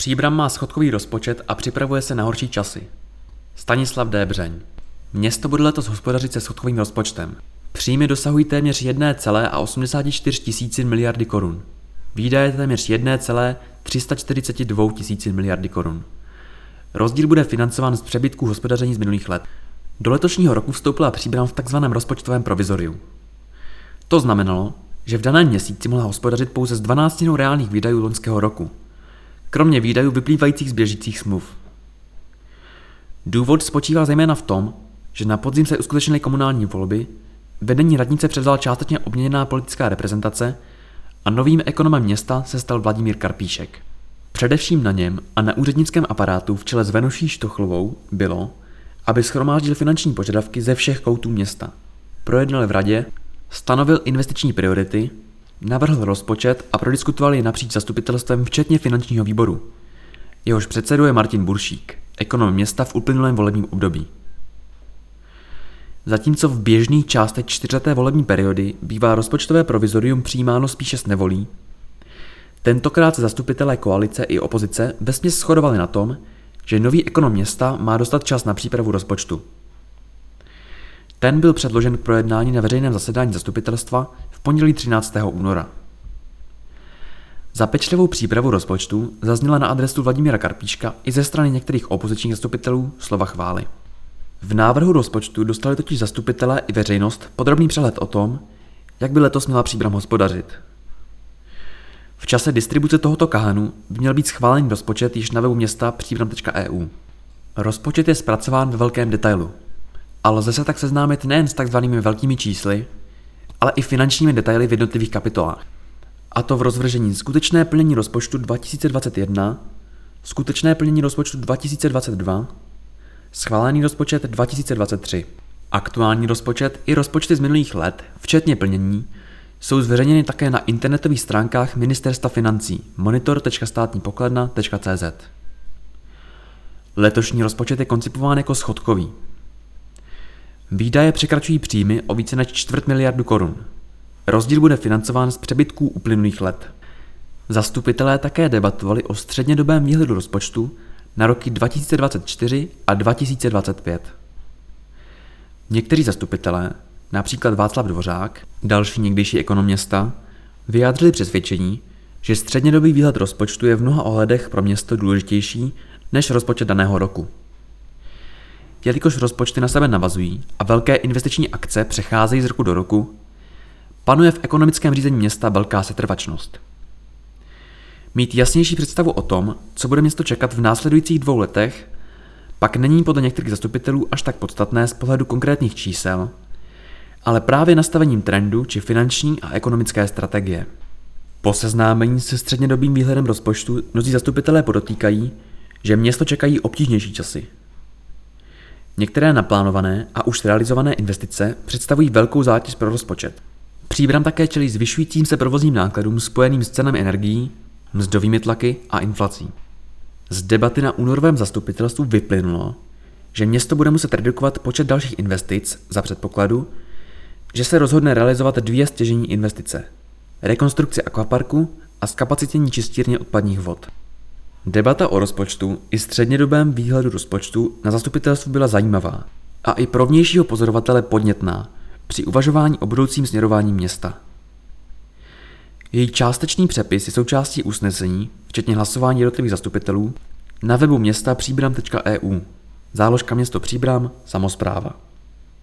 Příbram má schodkový rozpočet a připravuje se na horší časy. Stanislav Débřeň. Město bude letos hospodařit se schodkovým rozpočtem. Příjmy dosahují téměř 1,84 tisíci miliardy korun. Výdaje téměř 1,342 tisíci miliardy korun. Rozdíl bude financován z přebytků hospodaření z minulých let. Do letošního roku vstoupila příbram v tzv. rozpočtovém provizoriu. To znamenalo, že v daném měsíci mohla hospodařit pouze z 12 reálných výdajů loňského roku, kromě výdajů vyplývajících z běžících smluv. Důvod spočíval zejména v tom, že na podzim se uskutečnily komunální volby, vedení radnice převzala částečně obměněná politická reprezentace a novým ekonomem města se stal Vladimír Karpíšek. Především na něm a na úřednickém aparátu v čele s Venoší Štochlovou bylo, aby schromáždil finanční požadavky ze všech koutů města. Projednal v radě, stanovil investiční priority, navrhl rozpočet a prodiskutoval je napříč zastupitelstvem včetně finančního výboru. Jehož předsedou je Martin Buršík, ekonom města v uplynulém volebním období. Zatímco v běžných částech čtyřleté volební periody bývá rozpočtové provizorium přijímáno spíše s nevolí, tentokrát se zastupitelé koalice i opozice vesměs shodovali na tom, že nový ekonom města má dostat čas na přípravu rozpočtu. Ten byl předložen k projednání na veřejném zasedání zastupitelstva pondělí 13. února. Za pečlivou přípravu rozpočtu zazněla na adresu Vladimíra Karpíška i ze strany některých opozičních zastupitelů slova chvály. V návrhu rozpočtu dostali totiž zastupitelé i veřejnost podrobný přehled o tom, jak by letos měla příbram hospodařit. V čase distribuce tohoto kahanu by měl být schválený rozpočet již na webu města příbram.eu. Rozpočet je zpracován ve velkém detailu, a lze se tak seznámit nejen s takzvanými velkými čísly, ale i finančními detaily v jednotlivých kapitolách. A to v rozvržení skutečné plnění rozpočtu 2021, skutečné plnění rozpočtu 2022, schválený rozpočet 2023. Aktuální rozpočet i rozpočty z minulých let, včetně plnění, jsou zveřejněny také na internetových stránkách Ministerstva financí monitor.státnípokladna.cz. Letošní rozpočet je koncipován jako schodkový, Výdaje překračují příjmy o více než čtvrt miliardu korun. Rozdíl bude financován z přebytků uplynulých let. Zastupitelé také debatovali o střednědobém výhledu rozpočtu na roky 2024 a 2025. Někteří zastupitelé, například Václav Dvořák, další někdejší ekonom města, vyjádřili přesvědčení, že střednědobý výhled rozpočtu je v mnoha ohledech pro město důležitější než rozpočet daného roku. Jelikož rozpočty na sebe navazují a velké investiční akce přecházejí z roku do roku, panuje v ekonomickém řízení města velká setrvačnost. Mít jasnější představu o tom, co bude město čekat v následujících dvou letech, pak není podle některých zastupitelů až tak podstatné z pohledu konkrétních čísel, ale právě nastavením trendu či finanční a ekonomické strategie. Po seznámení se střednědobým výhledem rozpočtu mnozí zastupitelé podotýkají, že město čekají obtížnější časy – Některé naplánované a už realizované investice představují velkou zátěž pro rozpočet. Příbram také čelí zvyšujícím se provozním nákladům spojeným s cenami energií, mzdovými tlaky a inflací. Z debaty na únorovém zastupitelstvu vyplynulo, že město bude muset redukovat počet dalších investic za předpokladu, že se rozhodne realizovat dvě stěžení investice. Rekonstrukci akvaparku a zkapacitění čistírně odpadních vod. Debata o rozpočtu i střednědobém výhledu rozpočtu na zastupitelstvu byla zajímavá a i pro vnějšího pozorovatele podnětná při uvažování o budoucím směrování města. Její částečný přepis je součástí usnesení, včetně hlasování jednotlivých zastupitelů, na webu města příbram.eu. Záložka město Příbram, samozpráva.